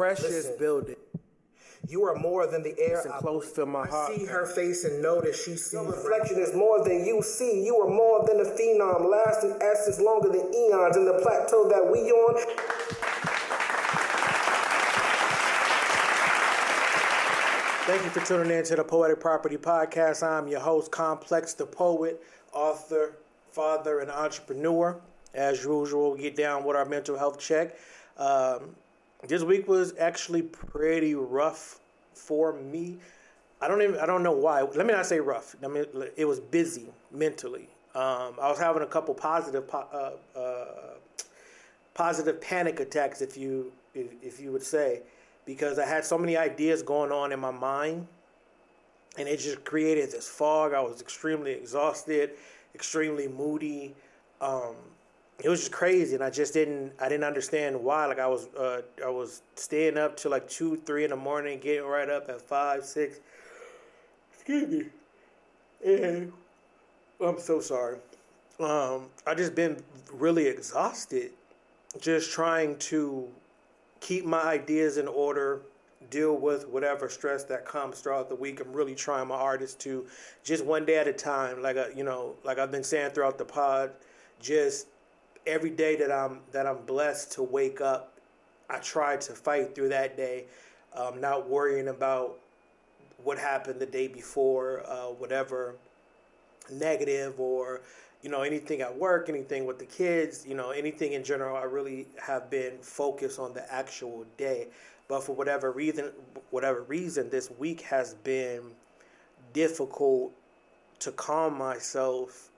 precious Listen. building. You are more than the air. Listen close, feel my heart. See her face and know that she sees. Your reflection is more than you see. You are more than a phenom, lasting essence longer than eons. In the plateau that we on, Thank you for tuning in to the Poetic Property Podcast. I'm your host, Complex the Poet, author, father, and entrepreneur. As usual, we get down with our mental health check. Um, this week was actually pretty rough for me. I don't even I don't know why. Let me not say rough. I mean it was busy mentally. Um, I was having a couple positive uh, uh, positive panic attacks, if you if, if you would say, because I had so many ideas going on in my mind, and it just created this fog. I was extremely exhausted, extremely moody. Um, it was just crazy, and I just didn't I didn't understand why. Like I was uh, I was staying up till like two three in the morning, getting right up at five six. Excuse me. And I'm so sorry. Um, I just been really exhausted, just trying to keep my ideas in order, deal with whatever stress that comes throughout the week. I'm really trying my hardest to just one day at a time, like I, you know, like I've been saying throughout the pod, just every day that I'm that I'm blessed to wake up, I try to fight through that day, um, not worrying about what happened the day before, uh, whatever negative or you know anything at work anything with the kids you know anything in general i really have been focused on the actual day. But for whatever reason whatever reason this week has been difficult to calm myself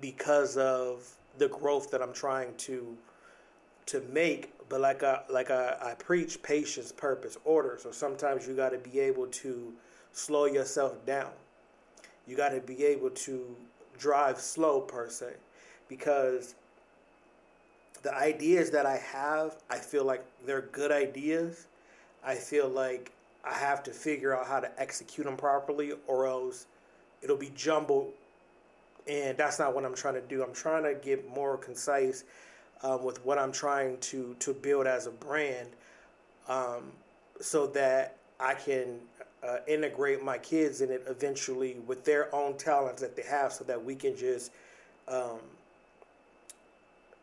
because of the growth that i'm trying to to make but like i like i, I preach patience purpose order so sometimes you got to be able to slow yourself down you got to be able to drive slow per se because the ideas that I have, I feel like they're good ideas. I feel like I have to figure out how to execute them properly or else it'll be jumbled and that's not what I'm trying to do. I'm trying to get more concise um, with what I'm trying to to build as a brand um, so that I can uh, integrate my kids in it eventually with their own talents that they have so that we can just um,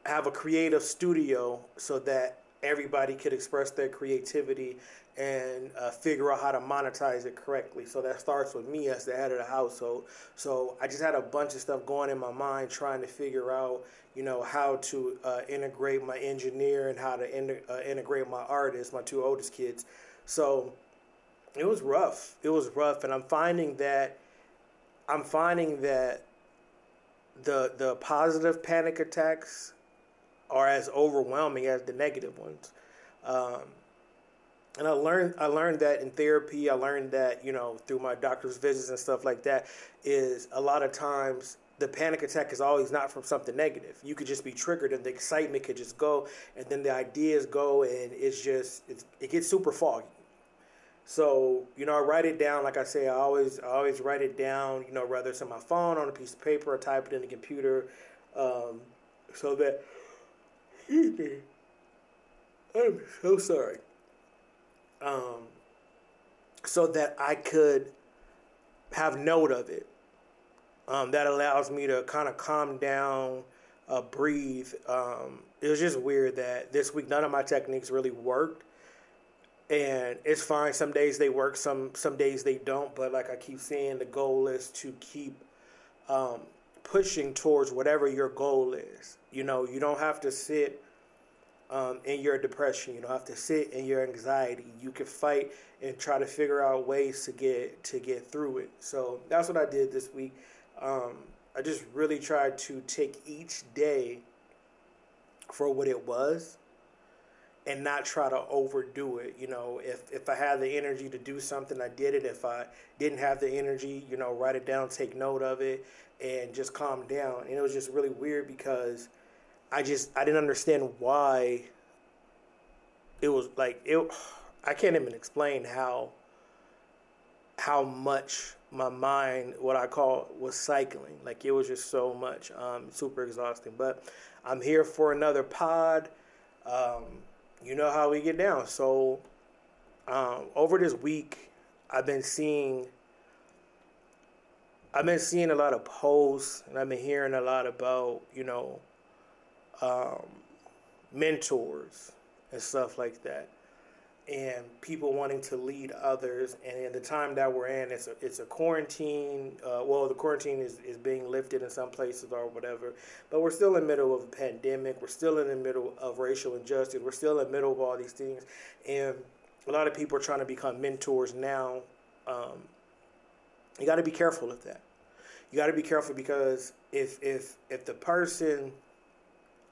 have a creative studio so that everybody could express their creativity and uh, figure out how to monetize it correctly. So that starts with me as the head of the household. So I just had a bunch of stuff going in my mind trying to figure out, you know, how to uh, integrate my engineer and how to in- uh, integrate my artist, my two oldest kids. So it was rough. It was rough, and I'm finding that I'm finding that the the positive panic attacks are as overwhelming as the negative ones. Um, and I learned I learned that in therapy. I learned that you know through my doctor's visits and stuff like that. Is a lot of times the panic attack is always not from something negative. You could just be triggered, and the excitement could just go, and then the ideas go, and it's just it's, it gets super foggy. So you know, I write it down. Like I say, I always I always write it down. You know, whether it's on my phone, on a piece of paper, or type it in the computer, um, so that. I'm so sorry. Um, so that I could have note of it. Um, that allows me to kind of calm down, uh, breathe. Um, it was just weird that this week none of my techniques really worked and it's fine. Some days they work, some some days they don't. But like I keep saying, the goal is to keep um, pushing towards whatever your goal is. You know, you don't have to sit um, in your depression. You don't have to sit in your anxiety. You can fight and try to figure out ways to get to get through it. So that's what I did this week. Um, I just really tried to take each day for what it was and not try to overdo it. You know, if if I had the energy to do something, I did it. If I didn't have the energy, you know, write it down, take note of it, and just calm down. And it was just really weird because I just I didn't understand why it was like it. I can't even explain how how much my mind, what I call, was cycling. Like it was just so much, um, super exhausting. But I'm here for another pod. Um, you know how we get down. So um, over this week, I've been seeing. I've been seeing a lot of posts, and I've been hearing a lot about you know, um, mentors and stuff like that and people wanting to lead others. And in the time that we're in, it's a, it's a quarantine. Uh, well, the quarantine is, is being lifted in some places or whatever, but we're still in the middle of a pandemic. We're still in the middle of racial injustice. We're still in the middle of all these things. And a lot of people are trying to become mentors now. Um, you got to be careful of that. You got to be careful because if if if the person,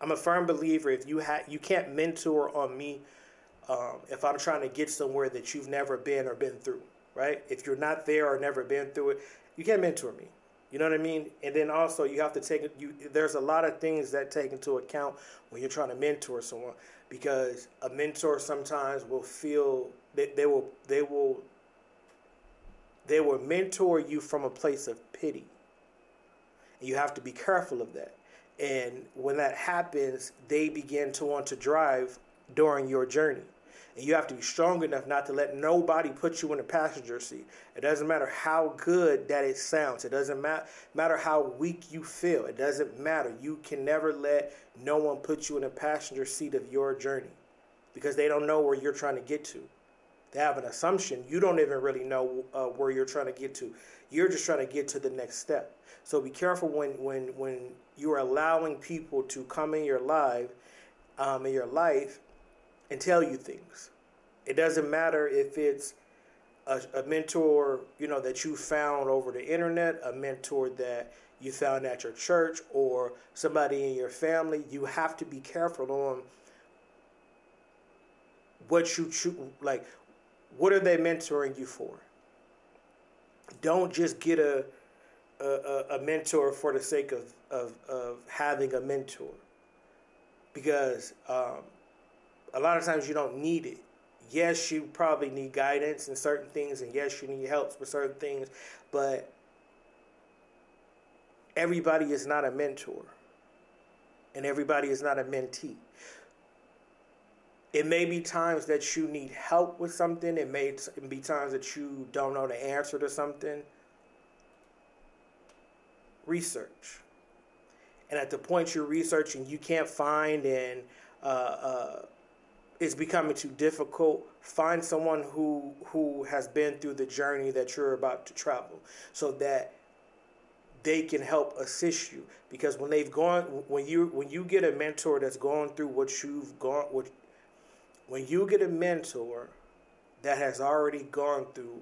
I'm a firm believer. If you ha- you can't mentor on me um, if I'm trying to get somewhere that you've never been or been through, right? If you're not there or never been through it, you can't mentor me. You know what I mean? And then also you have to take you. There's a lot of things that take into account when you're trying to mentor someone because a mentor sometimes will feel that they will they will they will mentor you from a place of pity. And you have to be careful of that. And when that happens, they begin to want to drive during your journey. And you have to be strong enough not to let nobody put you in the passenger seat. It doesn't matter how good that it sounds. It doesn't ma- matter how weak you feel. It doesn't matter. You can never let no one put you in the passenger seat of your journey because they don't know where you're trying to get to. They have an assumption. You don't even really know uh, where you're trying to get to. You're just trying to get to the next step. So be careful when when when you're allowing people to come in your life, um, in your life, and tell you things. It doesn't matter if it's a, a, mentor, you know, that you found over the internet, a mentor that you found at your church, or somebody in your family. You have to be careful on what you choose. Like, what are they mentoring you for? Don't just get a a, a mentor for the sake of, of, of having a mentor because um, a lot of times you don't need it. Yes, you probably need guidance in certain things, and yes, you need help with certain things, but everybody is not a mentor, and everybody is not a mentee. It may be times that you need help with something. It may be times that you don't know the answer to something. Research. And at the point you're researching, you can't find and uh, uh, it's becoming too difficult, find someone who who has been through the journey that you're about to travel, so that they can help assist you. Because when they've gone, when you when you get a mentor that's gone through what you've gone, what when you get a mentor that has already gone through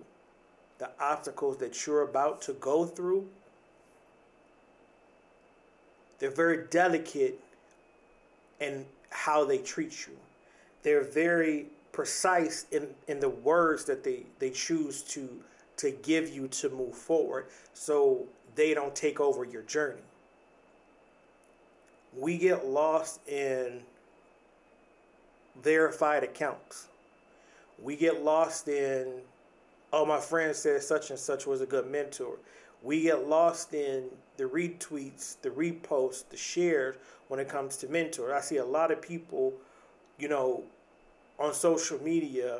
the obstacles that you're about to go through, they're very delicate in how they treat you they're very precise in, in the words that they, they choose to to give you to move forward so they don't take over your journey. We get lost in verified accounts. We get lost in, oh, my friend said such and such was a good mentor. We get lost in the retweets, the reposts, the shares when it comes to mentor. I see a lot of people you know, on social media,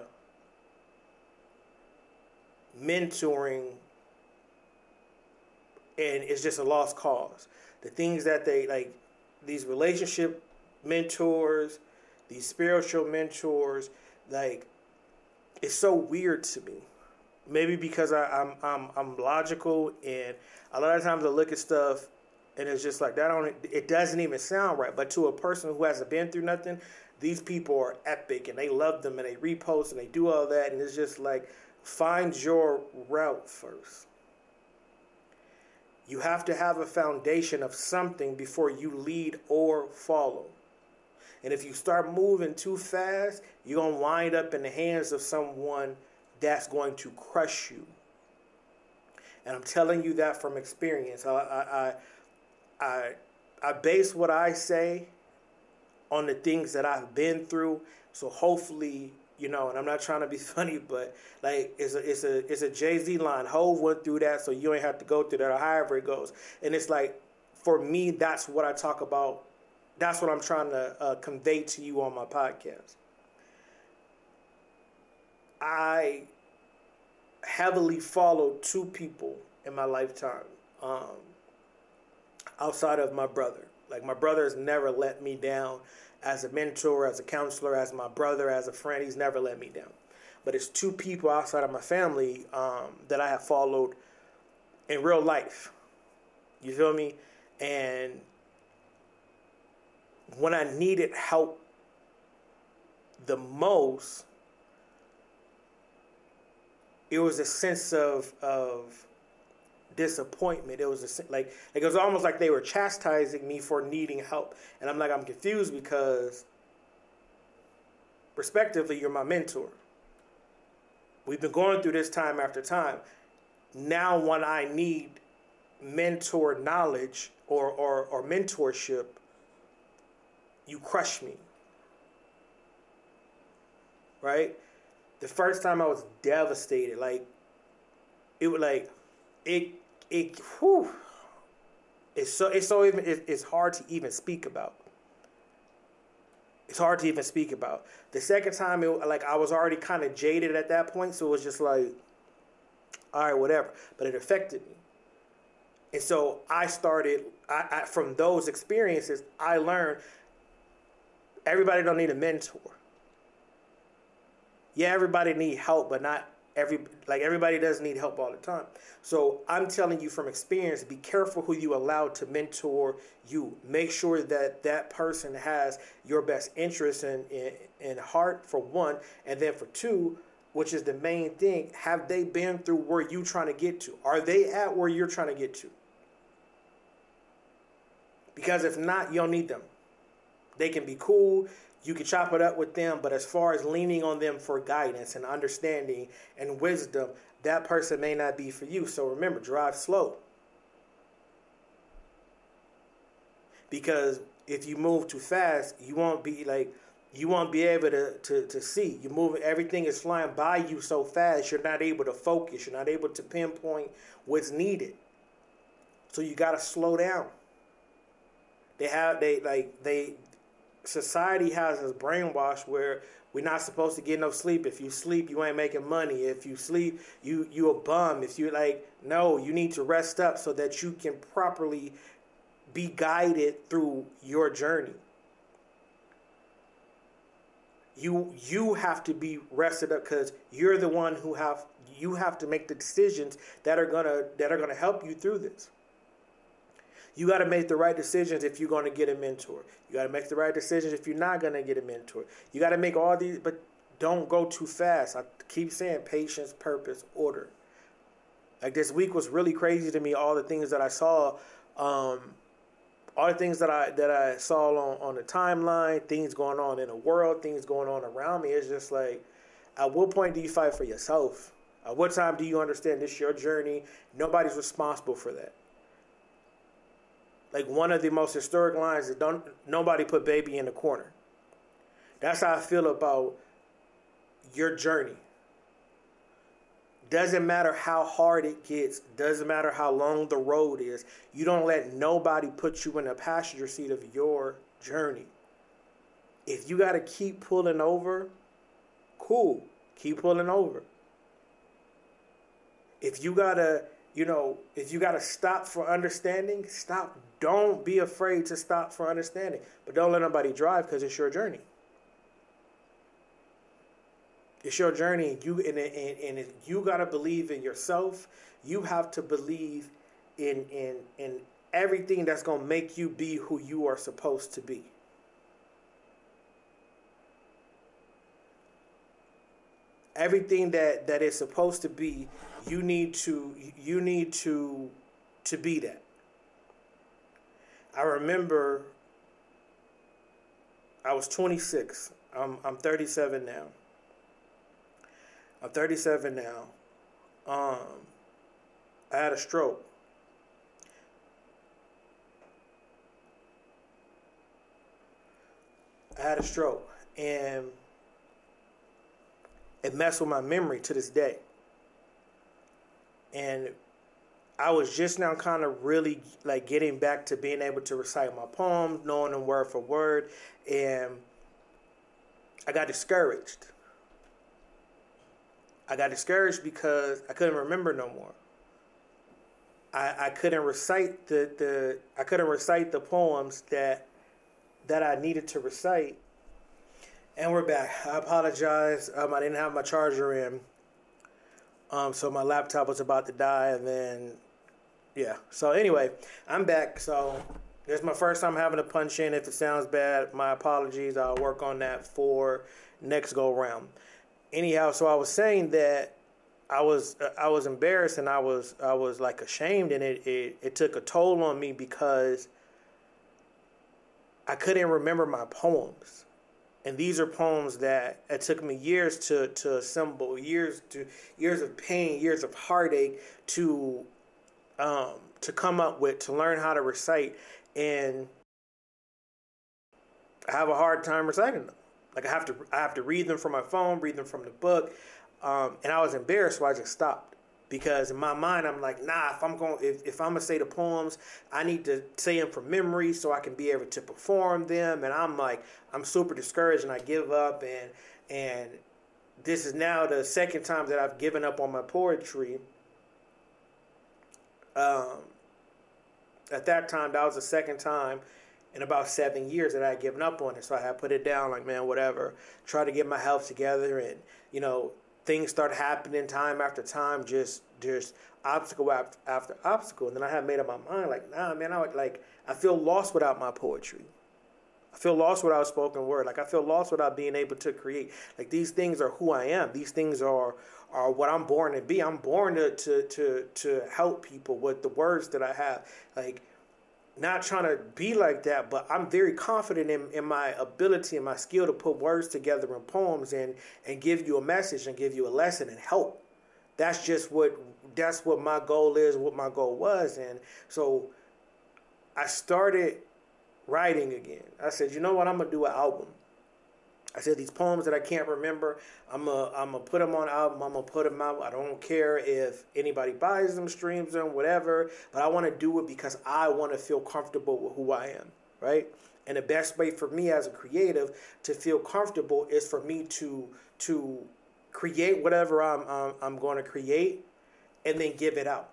mentoring, and it's just a lost cause. The things that they like, these relationship mentors, these spiritual mentors, like, it's so weird to me. Maybe because I, I'm I'm I'm logical, and a lot of times I look at stuff and it's just like that. Don't it doesn't even sound right. But to a person who hasn't been through nothing, these people are epic and they love them and they repost and they do all that and it's just like find your route first you have to have a foundation of something before you lead or follow and if you start moving too fast you're going to wind up in the hands of someone that's going to crush you and i'm telling you that from experience i i i, I, base what i say on the things that I've been through. So hopefully, you know, and I'm not trying to be funny, but like it's a it's a it's a Jay Z line. Hov went through that, so you ain't have to go through that, or however it goes. And it's like for me, that's what I talk about. That's what I'm trying to uh, convey to you on my podcast. I heavily followed two people in my lifetime um, outside of my brother. Like my brother has never let me down as a mentor, as a counselor, as my brother, as a friend. He's never let me down. But it's two people outside of my family um, that I have followed in real life. You feel me? And when I needed help the most, it was a sense of of disappointment. It was a, like it was almost like they were chastising me for needing help, and I'm like I'm confused because, respectively, you're my mentor. We've been going through this time after time. Now, when I need mentor knowledge or or, or mentorship, you crush me. Right? The first time I was devastated, like it was like it it whew, it's so it's so even it, it's hard to even speak about. It's hard to even speak about. The second time, it like I was already kind of jaded at that point, so it was just like, all right, whatever. But it affected me, and so I started. I, I from those experiences, I learned everybody don't need a mentor. Yeah, everybody need help, but not every like everybody doesn't need help all the time. So I'm telling you from experience, be careful who you allow to mentor you. Make sure that that person has your best interest in, in, in heart for one, and then for two, which is the main thing, have they been through where you trying to get to? Are they at where you're trying to get to? Because if not, you don't need them. They can be cool. You can chop it up with them, but as far as leaning on them for guidance and understanding and wisdom, that person may not be for you. So remember, drive slow. Because if you move too fast, you won't be like you won't be able to, to, to see. You move everything is flying by you so fast, you're not able to focus, you're not able to pinpoint what's needed. So you gotta slow down. They have they like they society has us brainwashed where we're not supposed to get no sleep. If you sleep, you ain't making money. If you sleep, you you a bum. If you like, no, you need to rest up so that you can properly be guided through your journey. You you have to be rested up because you're the one who have you have to make the decisions that are gonna that are gonna help you through this. You got to make the right decisions if you're going to get a mentor. You got to make the right decisions if you're not going to get a mentor. You got to make all these, but don't go too fast. I keep saying patience, purpose, order. Like this week was really crazy to me. All the things that I saw, um, all the things that I that I saw on on the timeline, things going on in the world, things going on around me. It's just like, at what point do you fight for yourself? At what time do you understand this your journey? Nobody's responsible for that. Like one of the most historic lines is don't nobody put baby in the corner. That's how I feel about your journey. Doesn't matter how hard it gets, doesn't matter how long the road is. You don't let nobody put you in the passenger seat of your journey. If you got to keep pulling over, cool, keep pulling over. If you got to, you know, if you got to stop for understanding, stop don't be afraid to stop for understanding. But don't let nobody drive because it's your journey. It's your journey. You and, and, and you gotta believe in yourself. You have to believe in in in everything that's gonna make you be who you are supposed to be. Everything that that is supposed to be, you need to you need to to be that. I remember I was 26. I'm I'm 37 now. I'm 37 now. Um, I had a stroke. I had a stroke, and it messed with my memory to this day. And I was just now kind of really like getting back to being able to recite my poems, knowing them word for word, and I got discouraged. I got discouraged because I couldn't remember no more. I, I couldn't recite the, the I couldn't recite the poems that that I needed to recite. And we're back. I apologize. Um, I didn't have my charger in. Um, so my laptop was about to die, and then yeah. So anyway, I'm back. So it's my first time having to punch in. If it sounds bad, my apologies. I'll work on that for next go round. Anyhow, so I was saying that I was I was embarrassed and I was I was like ashamed, and it it, it took a toll on me because I couldn't remember my poems. And these are poems that it took me years to, to assemble, years to years of pain, years of heartache to um, to come up with, to learn how to recite, and I have a hard time reciting them. Like I have to I have to read them from my phone, read them from the book, um, and I was embarrassed, so I just stopped because in my mind I'm like, nah. If I'm going, if, if I'm gonna say the poems, I need to say them from memory so I can be able to perform them. And I'm like, I'm super discouraged, and I give up. And and this is now the second time that I've given up on my poetry. Um, at that time, that was the second time in about seven years that I had given up on it. So I had put it down, like, man, whatever. Try to get my health together, and you know, things start happening time after time, just just obstacle after, after obstacle. And then I have made up my mind, like, nah, man, I would, like I feel lost without my poetry. I feel lost without spoken word. Like I feel lost without being able to create. Like these things are who I am. These things are are what I'm born to be. I'm born to to to, to help people with the words that I have. Like not trying to be like that, but I'm very confident in, in my ability and my skill to put words together in poems and and give you a message and give you a lesson and help. That's just what that's what my goal is, what my goal was. And so I started writing again. I said, you know what, I'm gonna do an album. I said these poems that I can't remember, I'm gonna I'm gonna put them on album. I'm gonna put them out. I don't care if anybody buys them, streams them, whatever. But I want to do it because I want to feel comfortable with who I am, right? And the best way for me as a creative to feel comfortable is for me to to create whatever I'm I'm, I'm going to create, and then give it out.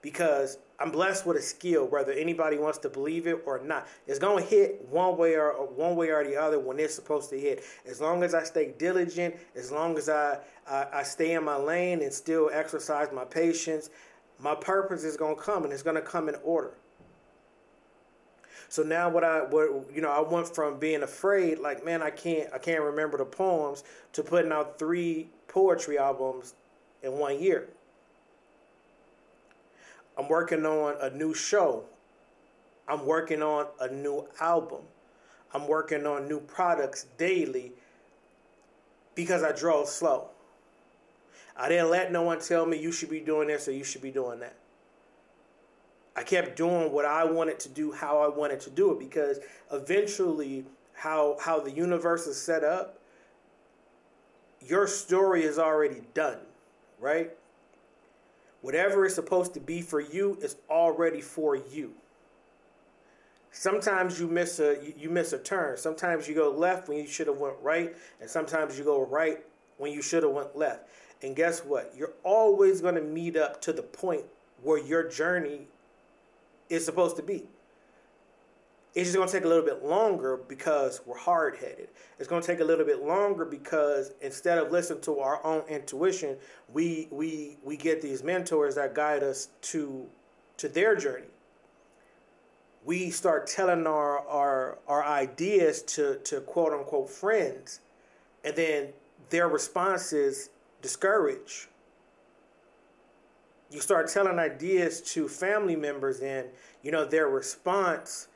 Because I'm blessed with a skill, whether anybody wants to believe it or not. It's gonna hit one way or one way or the other when it's supposed to hit. As long as I stay diligent, as long as I I, I stay in my lane and still exercise my patience, my purpose is gonna come and it's gonna come in order. So now what I what you know I went from being afraid like man I can't I can't remember the poems to putting out three poetry albums in one year. I'm working on a new show. I'm working on a new album. I'm working on new products daily because I drove slow. I didn't let no one tell me you should be doing this or you should be doing that. I kept doing what I wanted to do, how I wanted to do it, because eventually, how how the universe is set up, your story is already done, right? Whatever is supposed to be for you is already for you. Sometimes you miss a you miss a turn. Sometimes you go left when you should have went right, and sometimes you go right when you should have went left. And guess what? You're always going to meet up to the point where your journey is supposed to be. It's just going to take a little bit longer because we're hard headed. It's going to take a little bit longer because instead of listening to our own intuition, we we we get these mentors that guide us to to their journey. We start telling our our our ideas to to quote unquote friends, and then their response is discourage. You start telling ideas to family members, and you know their response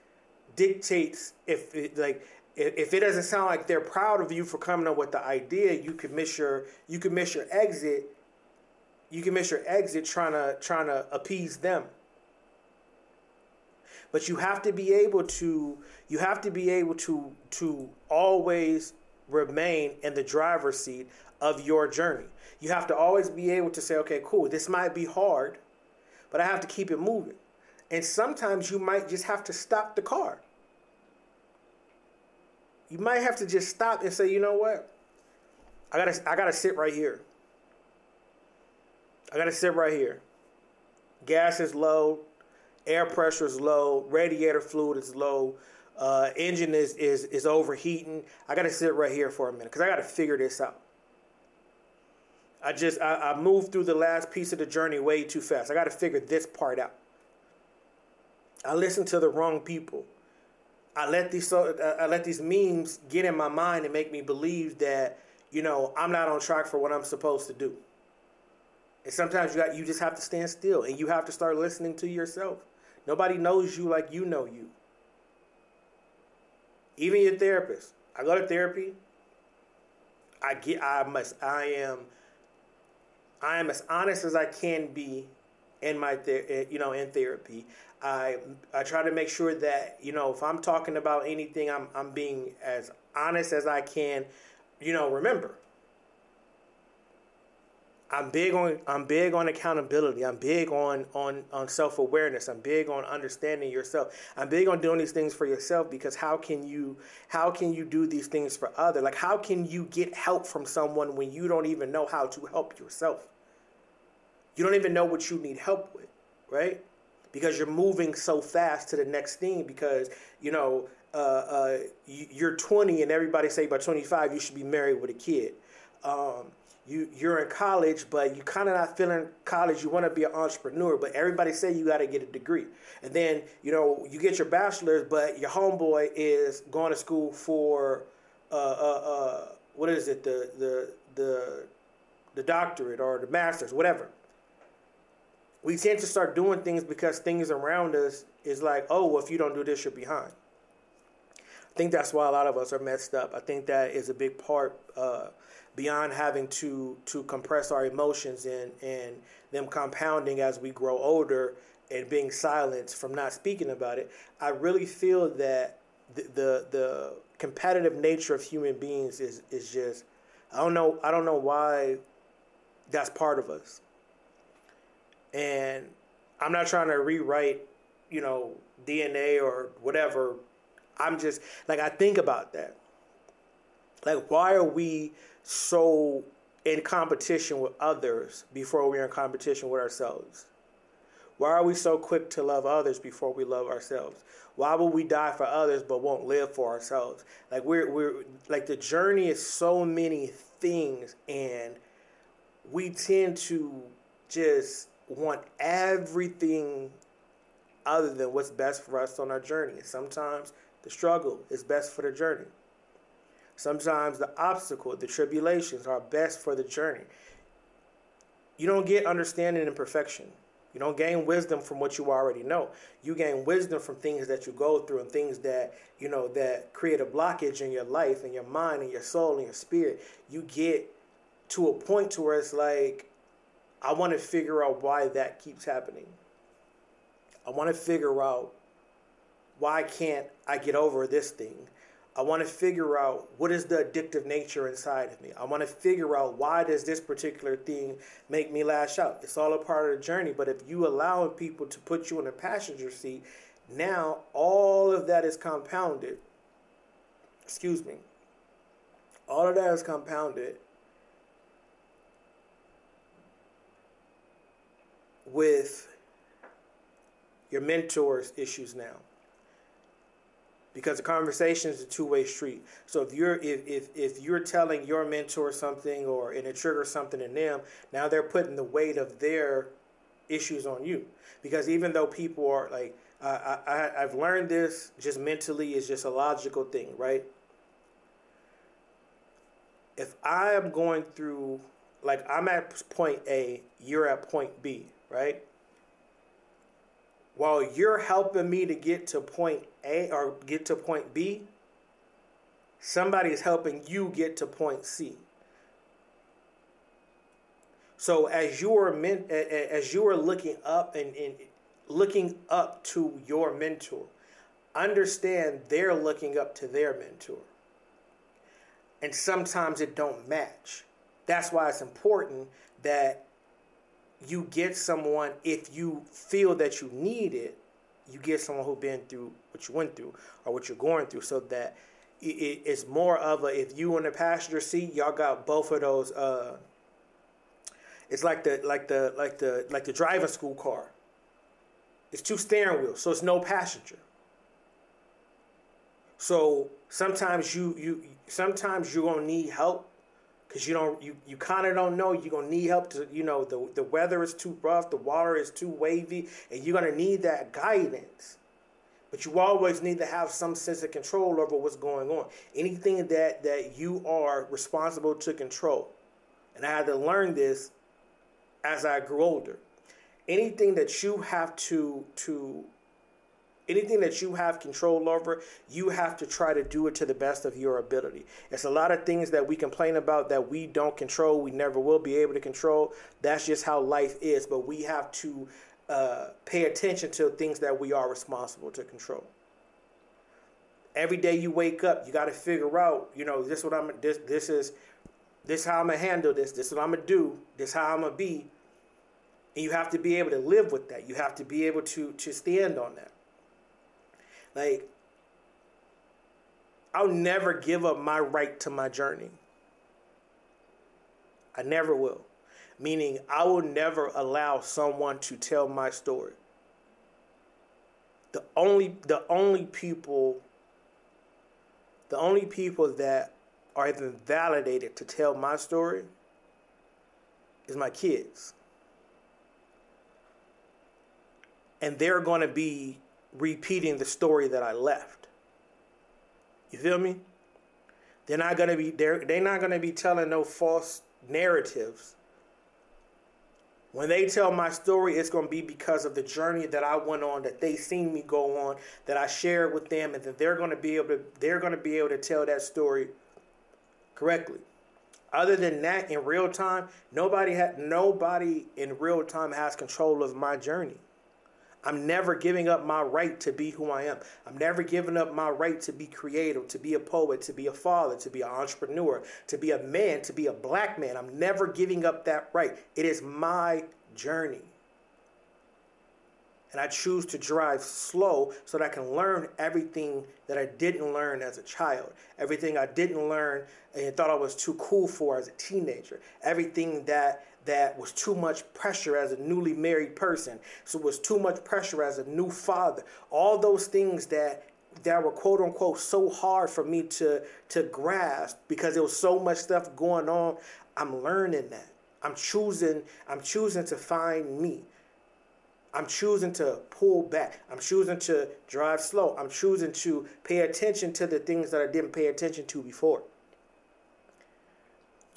dictates if it, like if it doesn't sound like they're proud of you for coming up with the idea, you could miss your you could miss your exit. You can miss your exit trying to trying to appease them. But you have to be able to you have to be able to to always remain in the driver's seat of your journey. You have to always be able to say, okay, cool, this might be hard, but I have to keep it moving. And sometimes you might just have to stop the car you might have to just stop and say, you know what? I gotta I gotta sit right here. I gotta sit right here. Gas is low, air pressure is low, radiator fluid is low, uh, engine is, is is overheating. I gotta sit right here for a minute because I gotta figure this out. I just I, I moved through the last piece of the journey way too fast. I gotta figure this part out. I listened to the wrong people. I let these uh, I let these memes get in my mind and make me believe that you know I'm not on track for what I'm supposed to do. And sometimes you got you just have to stand still and you have to start listening to yourself. Nobody knows you like you know you. Even your therapist. I go to therapy. I get I must I am I am as honest as I can be in my ther- you know in therapy. I I try to make sure that you know if I'm talking about anything, I'm I'm being as honest as I can. You know, remember, I'm big on I'm big on accountability. I'm big on on on self awareness. I'm big on understanding yourself. I'm big on doing these things for yourself because how can you how can you do these things for others? Like how can you get help from someone when you don't even know how to help yourself? You don't even know what you need help with, right? because you're moving so fast to the next thing because you know uh, uh, you're 20 and everybody say by 25 you should be married with a kid. Um, you you're in college but you kind of not feeling college you want to be an entrepreneur but everybody say you got to get a degree. And then you know you get your bachelor's but your homeboy is going to school for uh, uh, uh what is it the the the the doctorate or the master's whatever we tend to start doing things because things around us is like, oh, well, if you don't do this, you're behind. I think that's why a lot of us are messed up. I think that is a big part uh, beyond having to to compress our emotions and and them compounding as we grow older and being silenced from not speaking about it. I really feel that the the, the competitive nature of human beings is is just I don't know I don't know why that's part of us. And I'm not trying to rewrite, you know, DNA or whatever. I'm just like I think about that. Like why are we so in competition with others before we're in competition with ourselves? Why are we so quick to love others before we love ourselves? Why will we die for others but won't live for ourselves? Like we're we're like the journey is so many things and we tend to just want everything other than what's best for us on our journey. Sometimes the struggle is best for the journey. Sometimes the obstacle, the tribulations are best for the journey. You don't get understanding and perfection. You don't gain wisdom from what you already know. You gain wisdom from things that you go through and things that, you know, that create a blockage in your life and your mind and your soul and your spirit. You get to a point to where it's like, I want to figure out why that keeps happening. I want to figure out why can't I get over this thing? I want to figure out what is the addictive nature inside of me. I want to figure out why does this particular thing make me lash out. It's all a part of the journey, but if you allow people to put you in a passenger seat, now all of that is compounded. Excuse me. All of that is compounded with your mentor's issues now? Because the conversation is a two-way street. So if you're if, if, if you're telling your mentor something or and it triggers something in them now they're putting the weight of their issues on you. Because even though people are like I, I, i've learned this just mentally is just a logical thing right? If i am going through like i'm at point a you're at point b right? While you're helping me to get to point A or get to point B, somebody is helping you get to point C. So as you are as you are looking up and, and looking up to your mentor, understand they're looking up to their mentor. And sometimes it don't match. That's why it's important that you get someone if you feel that you need it you get someone who's been through what you went through or what you're going through so that it, it's more of a if you in the passenger seat, y'all got both of those. Uh, it's like the like the like the like the driving school car. It's two steering wheels, so it's no passenger. So sometimes you you sometimes you're gonna need help because you don't you, you kind of don't know. You're gonna need help to you know the the weather is too rough the water is too wavy and you're gonna need that guidance. But you always need to have some sense of control over what's going on. Anything that that you are responsible to control. And i had to learn this as i grew older. Anything that you have to to anything that you have control over, you have to try to do it to the best of your ability. It's a lot of things that we complain about that we don't control, we never will be able to control. That's just how life is, but we have to uh, pay attention to things that we are responsible to control. Every day you wake up, you got to figure out, you know, this what I'm this this is this how I'm gonna handle this. This is what I'm gonna do. This how I'm gonna be. And you have to be able to live with that. You have to be able to to stand on that. Like, I'll never give up my right to my journey. I never will. Meaning, I will never allow someone to tell my story. The only the only people the only people that are even validated to tell my story is my kids. And they're going to be repeating the story that I left. You feel me? They're not gonna be they're they're not gonna be telling no false narratives. When they tell my story, it's gonna be because of the journey that I went on, that they seen me go on, that I shared with them, and that they're gonna be able to they're gonna be able to tell that story correctly. Other than that, in real time, nobody had nobody in real time has control of my journey. I'm never giving up my right to be who I am. I'm never giving up my right to be creative, to be a poet, to be a father, to be an entrepreneur, to be a man, to be a black man. I'm never giving up that right. It is my journey. And I choose to drive slow so that I can learn everything that I didn't learn as a child, everything I didn't learn and thought I was too cool for as a teenager, everything that that was too much pressure as a newly married person. So it was too much pressure as a new father. All those things that that were quote unquote so hard for me to to grasp because there was so much stuff going on. I'm learning that. I'm choosing I'm choosing to find me. I'm choosing to pull back. I'm choosing to drive slow. I'm choosing to pay attention to the things that I didn't pay attention to before.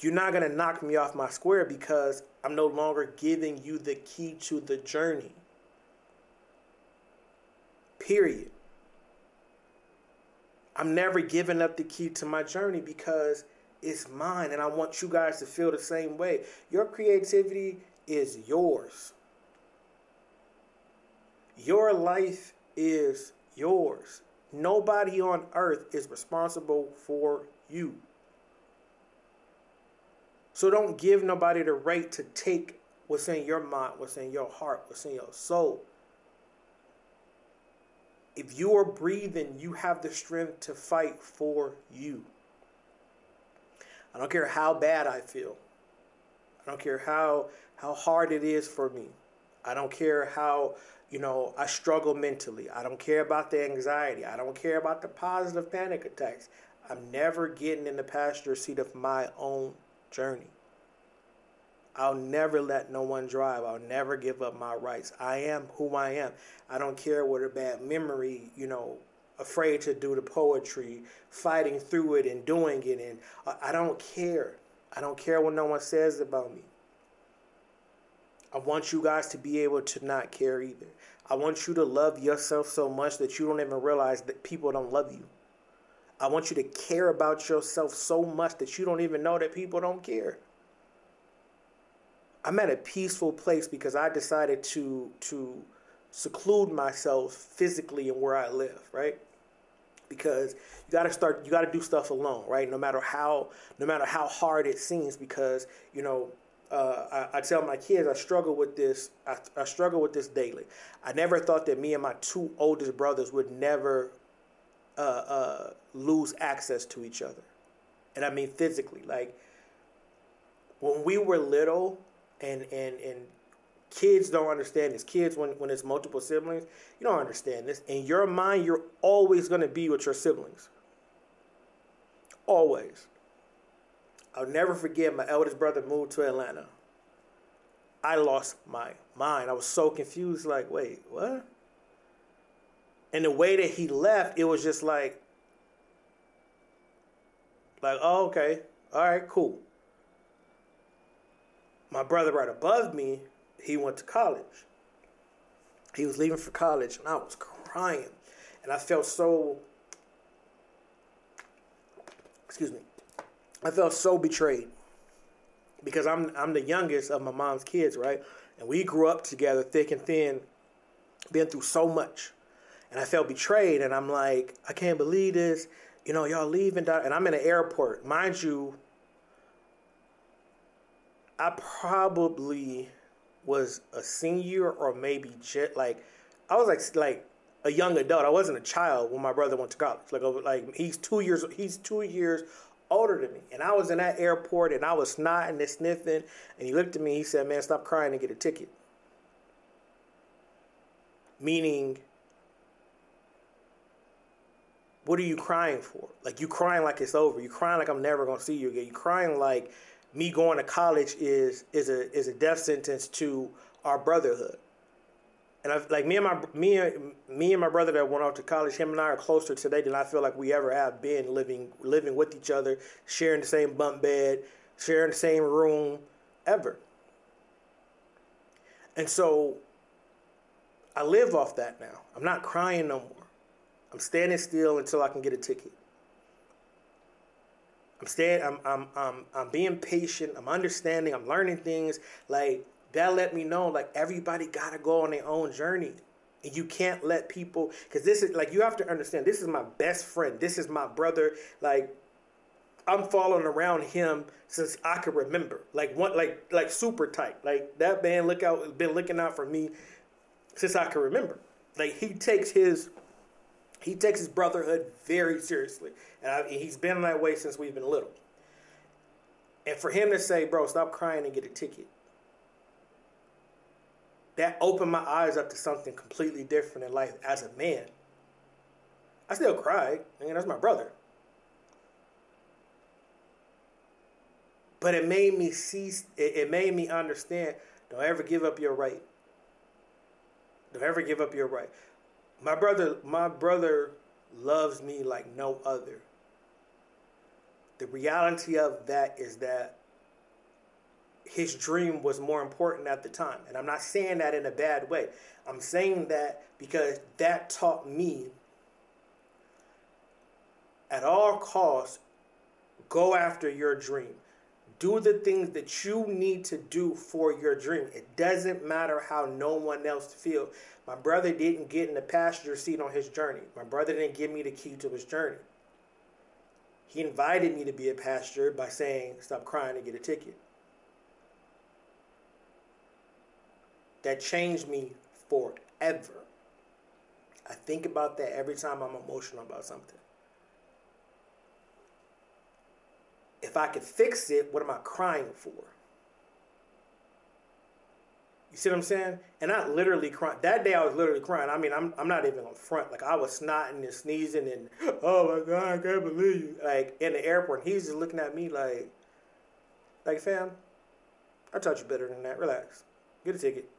You're not going to knock me off my square because I'm no longer giving you the key to the journey. Period. I'm never giving up the key to my journey because it's mine and I want you guys to feel the same way. Your creativity is yours. Your life is yours. Nobody on earth is responsible for you. So don't give nobody the right to take what's in your mind, what's in your heart, what's in your soul. If you are breathing, you have the strength to fight for you. I don't care how bad I feel. I don't care how how hard it is for me. I don't care how, you know, I struggle mentally. I don't care about the anxiety. I don't care about the positive panic attacks. I'm never getting in the passenger seat of my own journey. I'll never let no one drive. I'll never give up my rights. I am who I am. I don't care what a bad memory, you know, afraid to do the poetry, fighting through it and doing it. And I don't care. I don't care what no one says about me. I want you guys to be able to not care either. I want you to love yourself so much that you don't even realize that people don't love you. I want you to care about yourself so much that you don't even know that people don't care. I'm at a peaceful place because I decided to to seclude myself physically in where I live, right? Because you got to start you got to do stuff alone, right? No matter how no matter how hard it seems because, you know, uh, I, I, tell my kids I struggle with this. I, I struggle with this daily. I never thought that me and my two oldest brothers would never uh, uh, lose access to each other, and I mean physically. Like when we were little, and and and kids don't understand this. Kids, when when it's multiple siblings, you don't understand this. In your mind, you're always going to be with your siblings. Always. I'll never forget my eldest brother moved to Atlanta. I lost my mind. I was so confused, like, wait, what? And the way that he left, it was just like, like, oh, okay, all right, cool. My brother right above me, he went to college. He was leaving for college, and I was crying. And I felt so, excuse me, I felt so betrayed because I'm I'm the youngest of my mom's kids, right? And we grew up together, thick and thin, been through so much, and I felt betrayed. And I'm like, I can't believe this. You know, y'all leaving, and I'm in an airport, mind you. I probably was a senior or maybe just like I was like like a young adult. I wasn't a child when my brother went to college. Like like he's two years he's two years older than me. And I was in that airport and I was snotting and sniffing. And he looked at me, he said, Man, stop crying and get a ticket. Meaning, what are you crying for? Like, you crying like it's over. You crying like I'm never to see you again. You crying like me going to college is, is, a, is a death sentence to our brotherhood and I like me and my me and me and my brother that went off to college. Him and I are closer today than I feel like we ever have been living living with each other, sharing the same bunk bed, sharing the same room, ever. And so I live off that now. I'm not crying no more. I'm standing still until I can get a ticket. I'm staying. I'm I'm I'm I'm being patient. I'm understanding. I'm learning things. Like that let me know like everybody got to go on their own journey and you can't let people because this is like you have to understand this is my best friend this is my brother like i'm following around him since i could remember like one like like super tight like that man look out been looking out for me since i can remember like he takes his he takes his brotherhood very seriously and I, he's been that way since we've been little and for him to say bro stop crying and get a ticket that opened my eyes up to something completely different in life as a man. I still cried. I mean, that's my brother. But it made me see, it made me understand don't ever give up your right. Don't ever give up your right. My brother, my brother loves me like no other. The reality of that is that his dream was more important at the time. And I'm not saying that in a bad way. I'm saying that because that taught me at all costs go after your dream. Do the things that you need to do for your dream. It doesn't matter how no one else feels. My brother didn't get in the passenger seat on his journey. My brother didn't give me the key to his journey. He invited me to be a passenger by saying, Stop crying and get a ticket. that changed me forever. I think about that every time I'm emotional about something. If I could fix it, what am I crying for? You see what I'm saying? And I literally crying. That day I was literally crying. I mean, I'm, I'm not even on front. Like I was snotting and sneezing and, oh my God, I can't believe you. Like in the airport. He's just looking at me like, like fam, I taught you better than that. Relax. Get a ticket.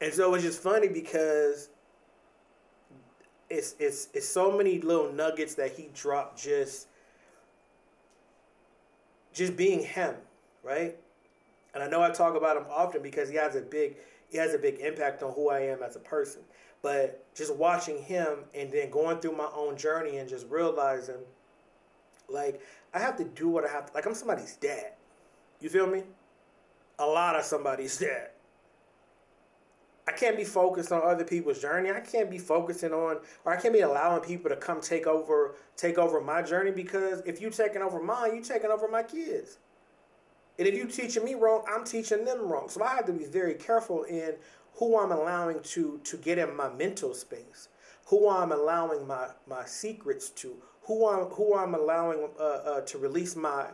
And so it's just funny because it's it's it's so many little nuggets that he dropped just just being him, right? And I know I talk about him often because he has a big he has a big impact on who I am as a person. But just watching him and then going through my own journey and just realizing like I have to do what I have to like I'm somebody's dad. You feel me? A lot of somebody's dad. I can't be focused on other people's journey. I can't be focusing on, or I can't be allowing people to come take over, take over my journey because if you're taking over mine, you're taking over my kids. And if you're teaching me wrong, I'm teaching them wrong. So I have to be very careful in who I'm allowing to to get in my mental space, who I'm allowing my my secrets to, who I'm who I'm allowing uh, uh, to release my,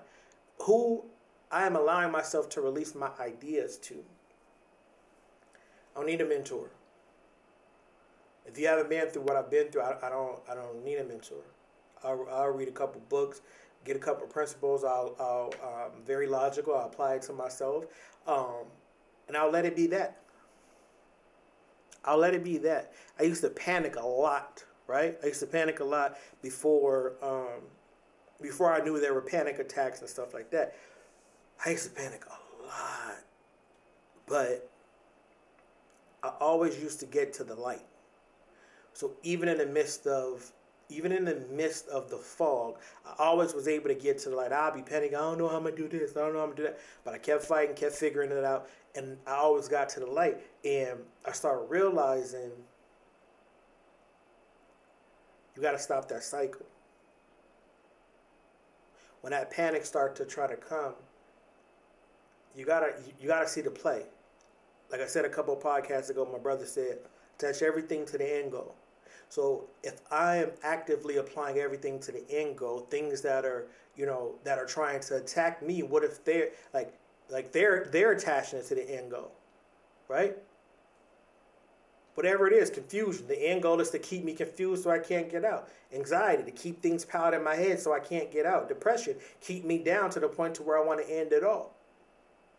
who I am allowing myself to release my ideas to. I don't need a mentor. If you haven't been through what I've been through, I, I don't I don't need a mentor. I'll, I'll read a couple books, get a couple principles. I'll, I'll um, very logical. I'll apply it to myself, um, and I'll let it be that. I'll let it be that. I used to panic a lot, right? I used to panic a lot before um, before I knew there were panic attacks and stuff like that. I used to panic a lot, but I always used to get to the light. So even in the midst of even in the midst of the fog, I always was able to get to the light. I'll be panicking. I don't know how I'm gonna do this. I don't know how I'm gonna do that. But I kept fighting, kept figuring it out, and I always got to the light. And I started realizing you got to stop that cycle. When that panic starts to try to come, you gotta you gotta see the play. Like I said a couple podcasts ago, my brother said, "Touch everything to the end goal." So if I am actively applying everything to the end goal, things that are you know that are trying to attack me, what if they're like like they're they're attaching it to the end goal, right? Whatever it is, confusion. The end goal is to keep me confused so I can't get out. Anxiety to keep things piled in my head so I can't get out. Depression keep me down to the point to where I want to end it all.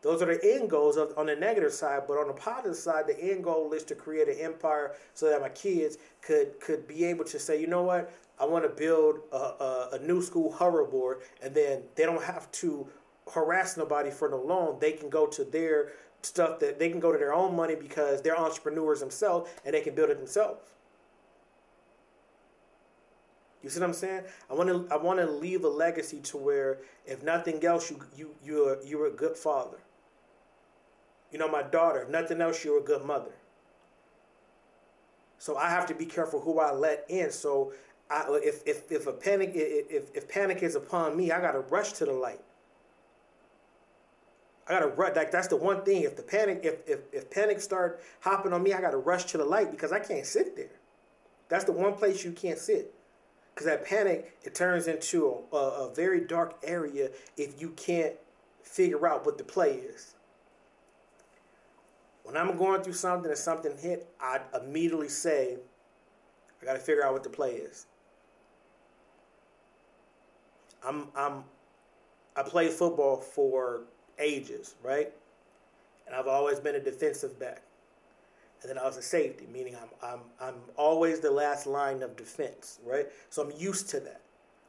Those are the end goals of, on the negative side, but on the positive side, the end goal is to create an empire so that my kids could could be able to say, you know what, I want to build a, a, a new school hoverboard, and then they don't have to harass nobody for no loan. They can go to their stuff that they can go to their own money because they're entrepreneurs themselves and they can build it themselves. You see what I'm saying? I want to I want to leave a legacy to where if nothing else you you you're you're a good father. You know, my daughter, if nothing else, you're a good mother. So I have to be careful who I let in. So I, if, if, if a panic if, if panic is upon me, I gotta rush to the light. I gotta rush. Like that's the one thing. If the panic, if, if if panic start hopping on me, I gotta rush to the light because I can't sit there. That's the one place you can't sit. Because that panic, it turns into a, a, a very dark area if you can't figure out what the play is. When I'm going through something and something hit, I immediately say, I got to figure out what the play is. I'm I'm I played football for ages, right? And I've always been a defensive back. And then I was a safety, meaning I'm I'm I'm always the last line of defense, right? So I'm used to that.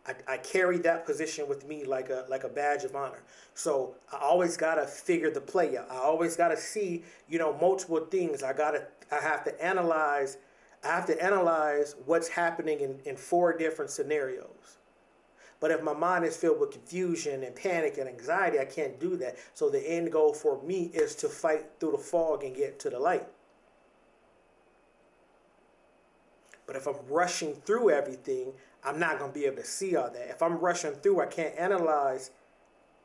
I, I carry that position with me like a like a badge of honor. So I always gotta figure the play out. I always gotta see, you know, multiple things. I gotta I have to analyze I have to analyze what's happening in, in four different scenarios. But if my mind is filled with confusion and panic and anxiety, I can't do that. So the end goal for me is to fight through the fog and get to the light. But if I'm rushing through everything, I'm not going to be able to see all that. If I'm rushing through, I can't analyze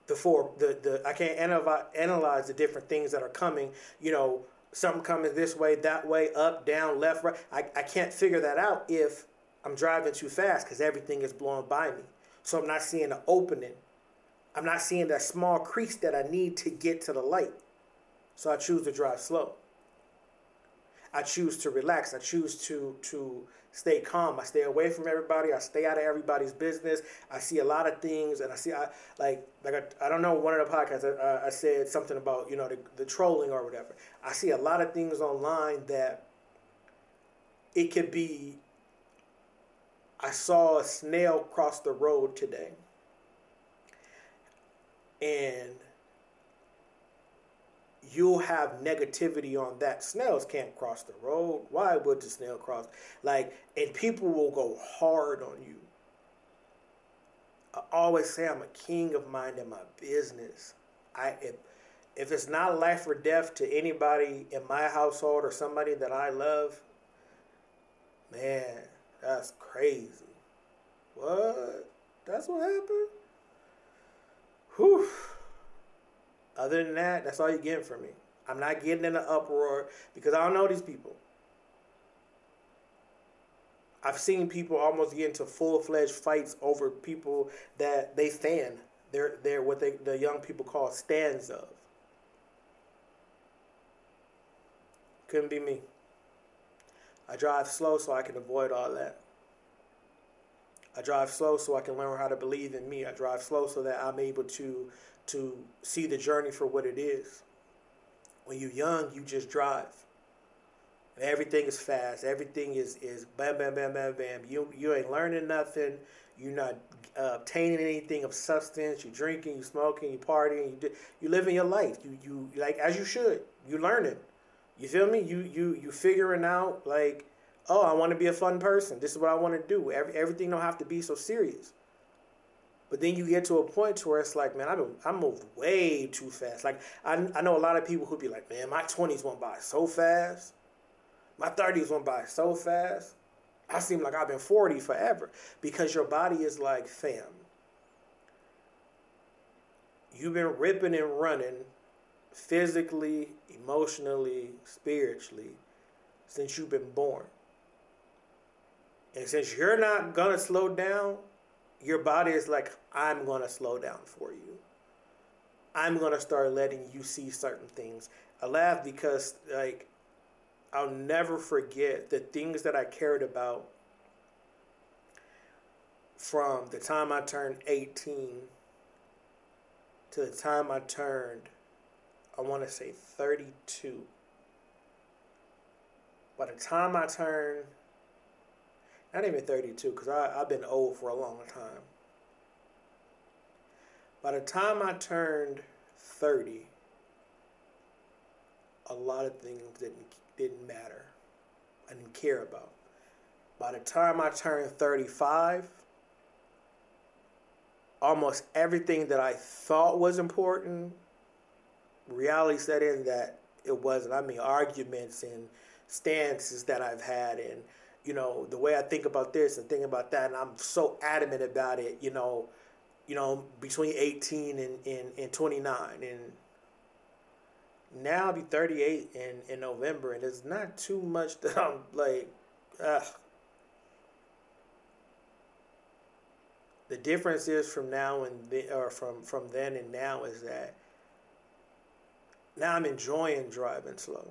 the four the, the I can't analyze analyze the different things that are coming. You know, something coming this way, that way, up, down, left, right. I, I can't figure that out if I'm driving too fast because everything is blowing by me. So I'm not seeing the opening. I'm not seeing that small crease that I need to get to the light. So I choose to drive slow. I choose to relax. I choose to to stay calm. I stay away from everybody. I stay out of everybody's business. I see a lot of things, and I see I like like I, I don't know one of the podcasts I, I said something about you know the, the trolling or whatever. I see a lot of things online that it could be. I saw a snail cross the road today, and you'll have negativity on that. Snails can't cross the road. Why would the snail cross? Like, and people will go hard on you. I always say I'm a king of mind in my business. I if, if it's not life or death to anybody in my household or somebody that I love, man, that's crazy. What? That's what happened? Whew. Other than that, that's all you're getting from me. I'm not getting in an uproar because I don't know these people. I've seen people almost get into full fledged fights over people that they stand. They're they're what they the young people call stands of. Couldn't be me. I drive slow so I can avoid all that. I drive slow so I can learn how to believe in me. I drive slow so that I'm able to to see the journey for what it is. When you're young, you just drive. Everything is fast. Everything is is bam bam bam bam bam. You you ain't learning nothing. You're not uh, obtaining anything of substance. You're drinking, you smoking, you partying. You you living your life. You you like as you should. You learning. You feel me? You you you figuring out like, oh, I want to be a fun person. This is what I want to do. Every, everything don't have to be so serious. But then you get to a point to where it's like, man, I been, I moved way too fast. Like I I know a lot of people who be like, man, my twenties went by so fast. My thirties went by so fast. I seem like I've been forty forever because your body is like, fam. You've been ripping and running physically, emotionally, spiritually, since you've been born. And since you're not going to slow down, your body is like, I'm going to slow down for you. I'm going to start letting you see certain things. I laugh because, like, I'll never forget the things that I cared about from the time I turned 18 to the time I turned I want to say 32. By the time I turn, not even 32, because I've been old for a long time. By the time I turned 30, a lot of things didn't, didn't matter. I didn't care about. By the time I turned 35, almost everything that I thought was important reality set in that it wasn't. I mean, arguments and stances that I've had, and you know, the way I think about this and think about that, and I'm so adamant about it. You know, you know, between 18 and, and, and 29, and now I'll be 38 in, in November, and there's not too much that I'm like, ugh. The difference is from now and then, or from from then and now is that now I'm enjoying driving slow.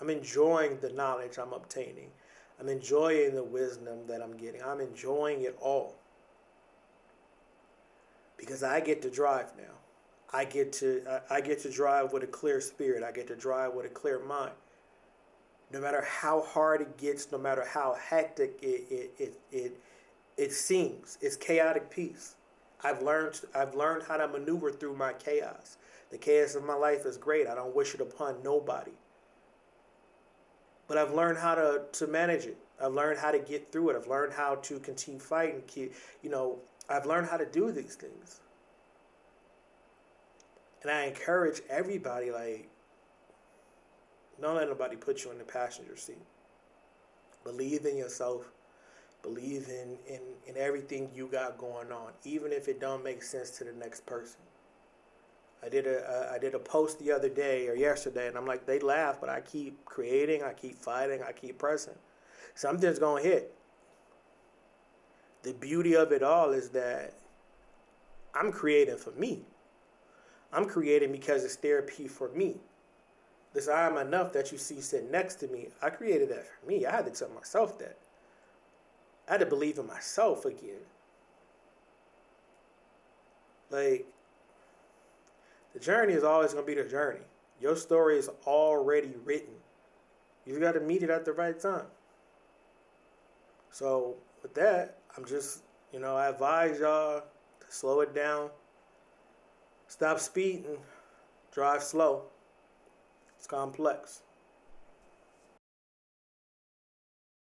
I'm enjoying the knowledge I'm obtaining. I'm enjoying the wisdom that I'm getting. I'm enjoying it all. Because I get to drive now. I get to I get to drive with a clear spirit. I get to drive with a clear mind. No matter how hard it gets, no matter how hectic it it it it, it seems, it's chaotic peace. I've learned I've learned how to maneuver through my chaos. The chaos of my life is great. I don't wish it upon nobody. But I've learned how to, to manage it. I've learned how to get through it. I've learned how to continue fighting. You know, I've learned how to do these things. And I encourage everybody, like, don't let nobody put you in the passenger seat. Believe in yourself. Believe in, in, in everything you got going on, even if it don't make sense to the next person. I did a I did a post the other day or yesterday, and I'm like, they laugh, but I keep creating, I keep fighting, I keep pressing. Something's gonna hit. The beauty of it all is that I'm creating for me. I'm creating because it's therapy for me. This I am enough that you see sitting next to me. I created that for me. I had to tell myself that. I had to believe in myself again. Like the journey is always going to be the journey. Your story is already written. You got to meet it at the right time. So, with that, I'm just, you know, I advise y'all to slow it down, stop speeding, drive slow. It's complex.